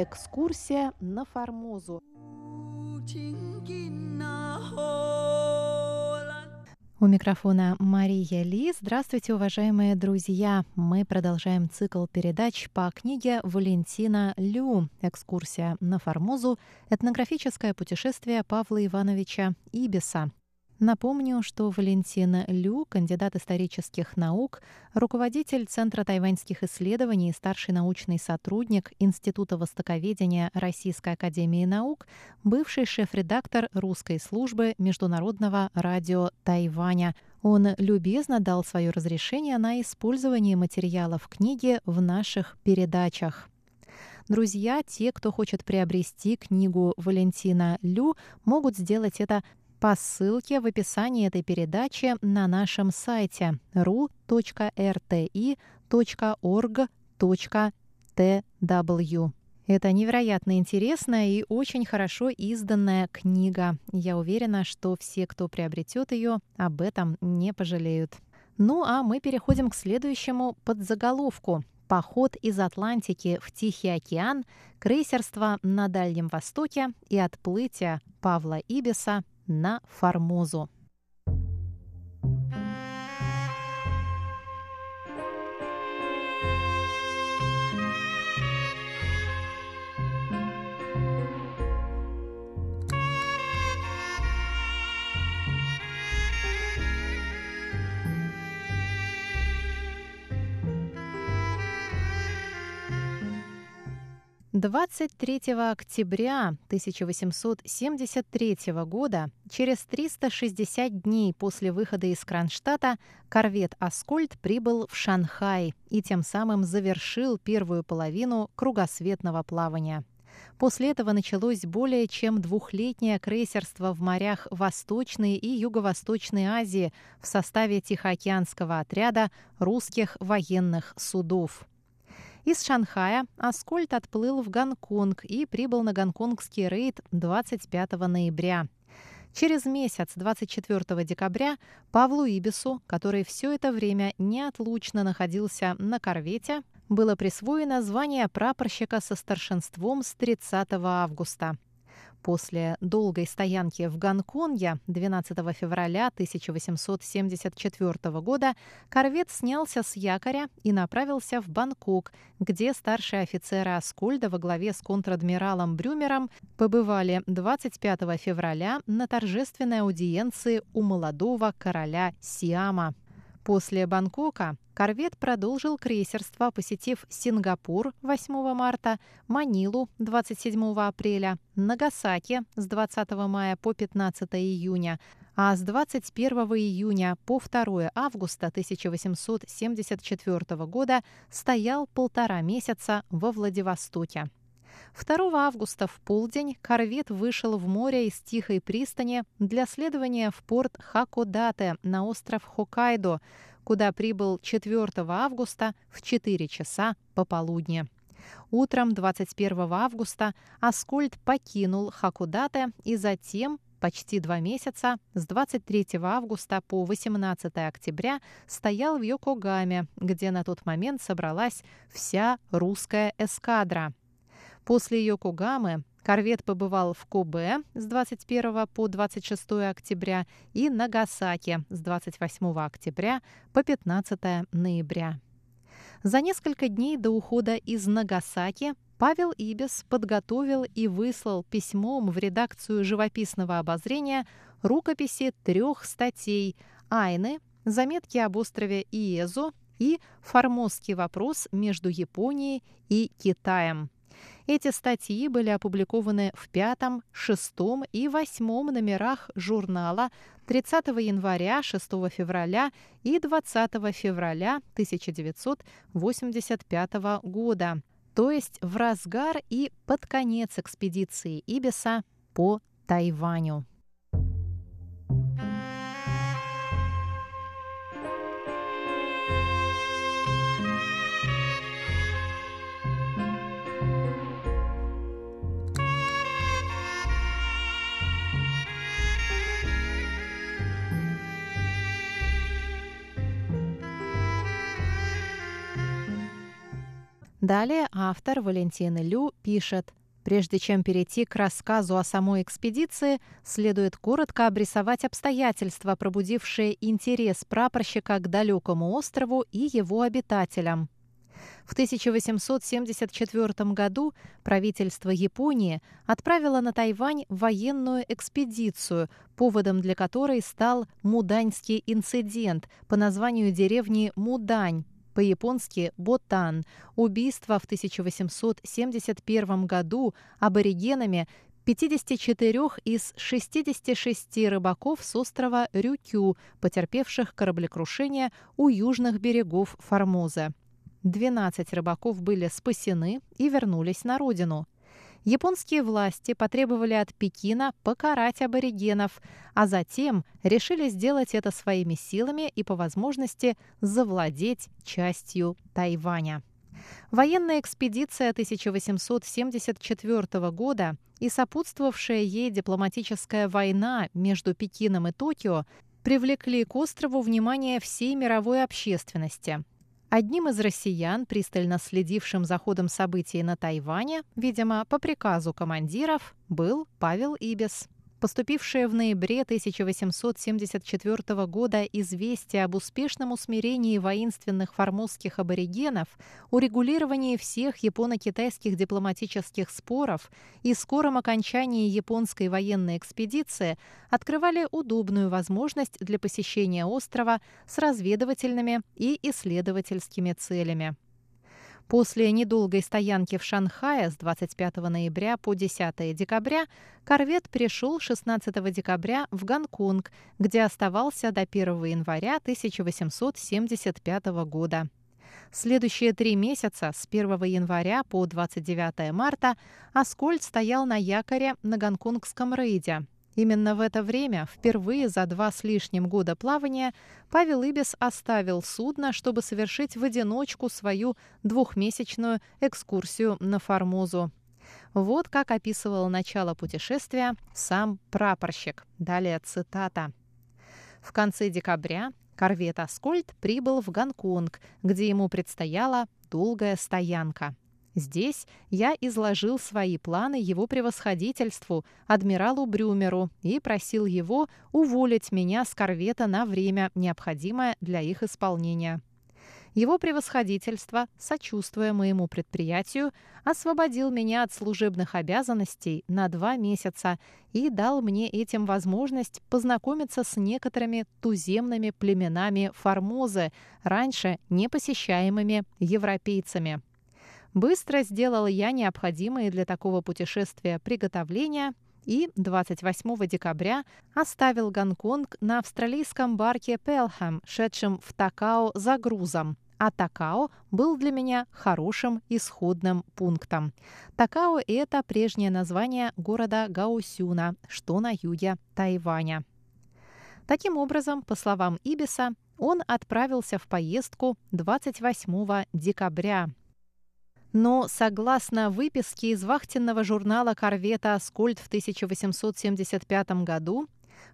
Экскурсия на Формозу. У микрофона Мария Ли. Здравствуйте, уважаемые друзья! Мы продолжаем цикл передач по книге Валентина Лю «Экскурсия на Формозу. Этнографическое путешествие Павла Ивановича Ибиса». Напомню, что Валентин Лю, кандидат исторических наук, руководитель Центра тайваньских исследований старший научный сотрудник Института востоковедения Российской академии наук, бывший шеф-редактор русской службы Международного радио Тайваня. Он любезно дал свое разрешение на использование материалов книги в наших передачах. Друзья, те, кто хочет приобрести книгу Валентина Лю, могут сделать это по ссылке в описании этой передачи на нашем сайте ru.rti.org.tw. Это невероятно интересная и очень хорошо изданная книга. Я уверена, что все, кто приобретет ее, об этом не пожалеют. Ну а мы переходим к следующему подзаголовку. Поход из Атлантики в Тихий океан, крейсерство на Дальнем Востоке и отплытие Павла Ибиса на Формозу. 23 октября 1873 года, через 360 дней после выхода из Кронштадта, корвет «Аскольд» прибыл в Шанхай и тем самым завершил первую половину кругосветного плавания. После этого началось более чем двухлетнее крейсерство в морях Восточной и Юго-Восточной Азии в составе Тихоокеанского отряда русских военных судов. Из Шанхая Аскольд отплыл в Гонконг и прибыл на гонконгский рейд 25 ноября. Через месяц, 24 декабря, Павлу Ибису, который все это время неотлучно находился на корвете, было присвоено звание прапорщика со старшинством с 30 августа. После долгой стоянки в Гонконге 12 февраля 1874 года корвет снялся с якоря и направился в Бангкок, где старшие офицеры Аскольда во главе с контр-адмиралом Брюмером побывали 25 февраля на торжественной аудиенции у молодого короля Сиама. После Бангкока корвет продолжил крейсерство, посетив Сингапур 8 марта, Манилу 27 апреля, Нагасаки с 20 мая по 15 июня, а с 21 июня по 2 августа 1874 года стоял полтора месяца во Владивостоке. 2 августа в полдень корвет вышел в море из Тихой пристани для следования в порт Хакодате на остров Хоккайдо, куда прибыл 4 августа в 4 часа пополудни. Утром 21 августа Аскольд покинул Хакудате и затем почти два месяца, с 23 августа по 18 октября, стоял в Йокогаме, где на тот момент собралась вся русская эскадра. После Йокогамы корвет побывал в Кобе с 21 по 26 октября и Нагасаки с 28 октября по 15 ноября. За несколько дней до ухода из Нагасаки Павел Ибис подготовил и выслал письмом в редакцию живописного обозрения рукописи трех статей «Айны», «Заметки об острове Иезо» и «Формозский вопрос между Японией и Китаем». Эти статьи были опубликованы в пятом, шестом и восьмом номерах журнала 30 января, 6 февраля и 20 февраля 1985 года, то есть в разгар и под конец экспедиции Ибиса по Тайваню. Далее автор Валентин Лю пишет, Прежде чем перейти к рассказу о самой экспедиции, следует коротко обрисовать обстоятельства, пробудившие интерес прапорщика к далекому острову и его обитателям. В 1874 году правительство Японии отправило на Тайвань военную экспедицию, поводом для которой стал Муданьский инцидент по названию деревни Мудань, по-японски «ботан», убийство в 1871 году аборигенами 54 из 66 рыбаков с острова Рюкю, потерпевших кораблекрушение у южных берегов Формозы. 12 рыбаков были спасены и вернулись на родину – японские власти потребовали от Пекина покарать аборигенов, а затем решили сделать это своими силами и по возможности завладеть частью Тайваня. Военная экспедиция 1874 года и сопутствовавшая ей дипломатическая война между Пекином и Токио привлекли к острову внимание всей мировой общественности. Одним из россиян, пристально следившим за ходом событий на Тайване, видимо, по приказу командиров, был Павел Ибис. Поступившее в ноябре 1874 года известие об успешном усмирении воинственных формозских аборигенов, урегулировании всех японо-китайских дипломатических споров и скором окончании японской военной экспедиции открывали удобную возможность для посещения острова с разведывательными и исследовательскими целями. После недолгой стоянки в Шанхае с 25 ноября по 10 декабря корвет пришел 16 декабря в Гонконг, где оставался до 1 января 1875 года. Следующие три месяца, с 1 января по 29 марта, Аскольд стоял на якоре на гонконгском рейде, Именно в это время, впервые за два с лишним года плавания, Павел Ибис оставил судно, чтобы совершить в одиночку свою двухмесячную экскурсию на Формозу. Вот как описывал начало путешествия сам прапорщик. Далее цитата. В конце декабря корвет «Аскольд» прибыл в Гонконг, где ему предстояла долгая стоянка – Здесь я изложил свои планы его превосходительству, адмиралу Брюмеру, и просил его уволить меня с корвета на время, необходимое для их исполнения. Его превосходительство, сочувствуя моему предприятию, освободил меня от служебных обязанностей на два месяца и дал мне этим возможность познакомиться с некоторыми туземными племенами Формозы, раньше не посещаемыми европейцами. Быстро сделал я необходимые для такого путешествия приготовления и 28 декабря оставил Гонконг на австралийском барке Пелхэм, шедшем в Такао за грузом. А Такао был для меня хорошим исходным пунктом. Такао – это прежнее название города Гаосюна, что на юге Тайваня. Таким образом, по словам Ибиса, он отправился в поездку 28 декабря но, согласно выписке из вахтенного журнала корвета «Аскольд» в 1875 году,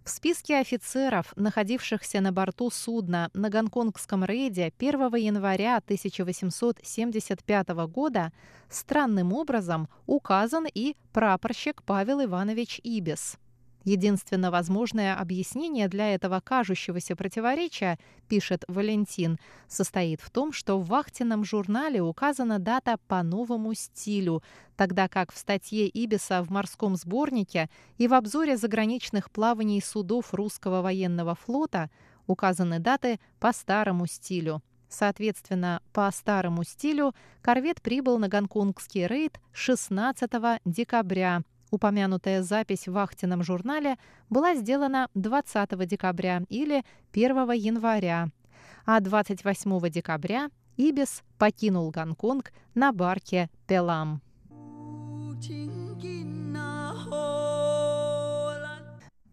в списке офицеров, находившихся на борту судна на гонконгском рейде 1 января 1875 года, странным образом указан и прапорщик Павел Иванович Ибис. Единственно возможное объяснение для этого кажущегося противоречия, пишет Валентин, состоит в том, что в вахтенном журнале указана дата по новому стилю, тогда как в статье Ибиса в морском сборнике и в обзоре заграничных плаваний судов русского военного флота указаны даты по старому стилю. Соответственно, по старому стилю корвет прибыл на гонконгский рейд 16 декабря Упомянутая запись в вахтенном журнале была сделана 20 декабря или 1 января, а 28 декабря Ибис покинул Гонконг на барке «Пелам».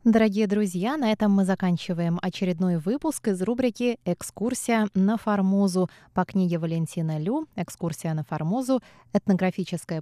Дорогие друзья, на этом мы заканчиваем очередной выпуск из рубрики «Экскурсия на Формозу» по книге Валентина Лю «Экскурсия на Формозу. Этнографическое путешествие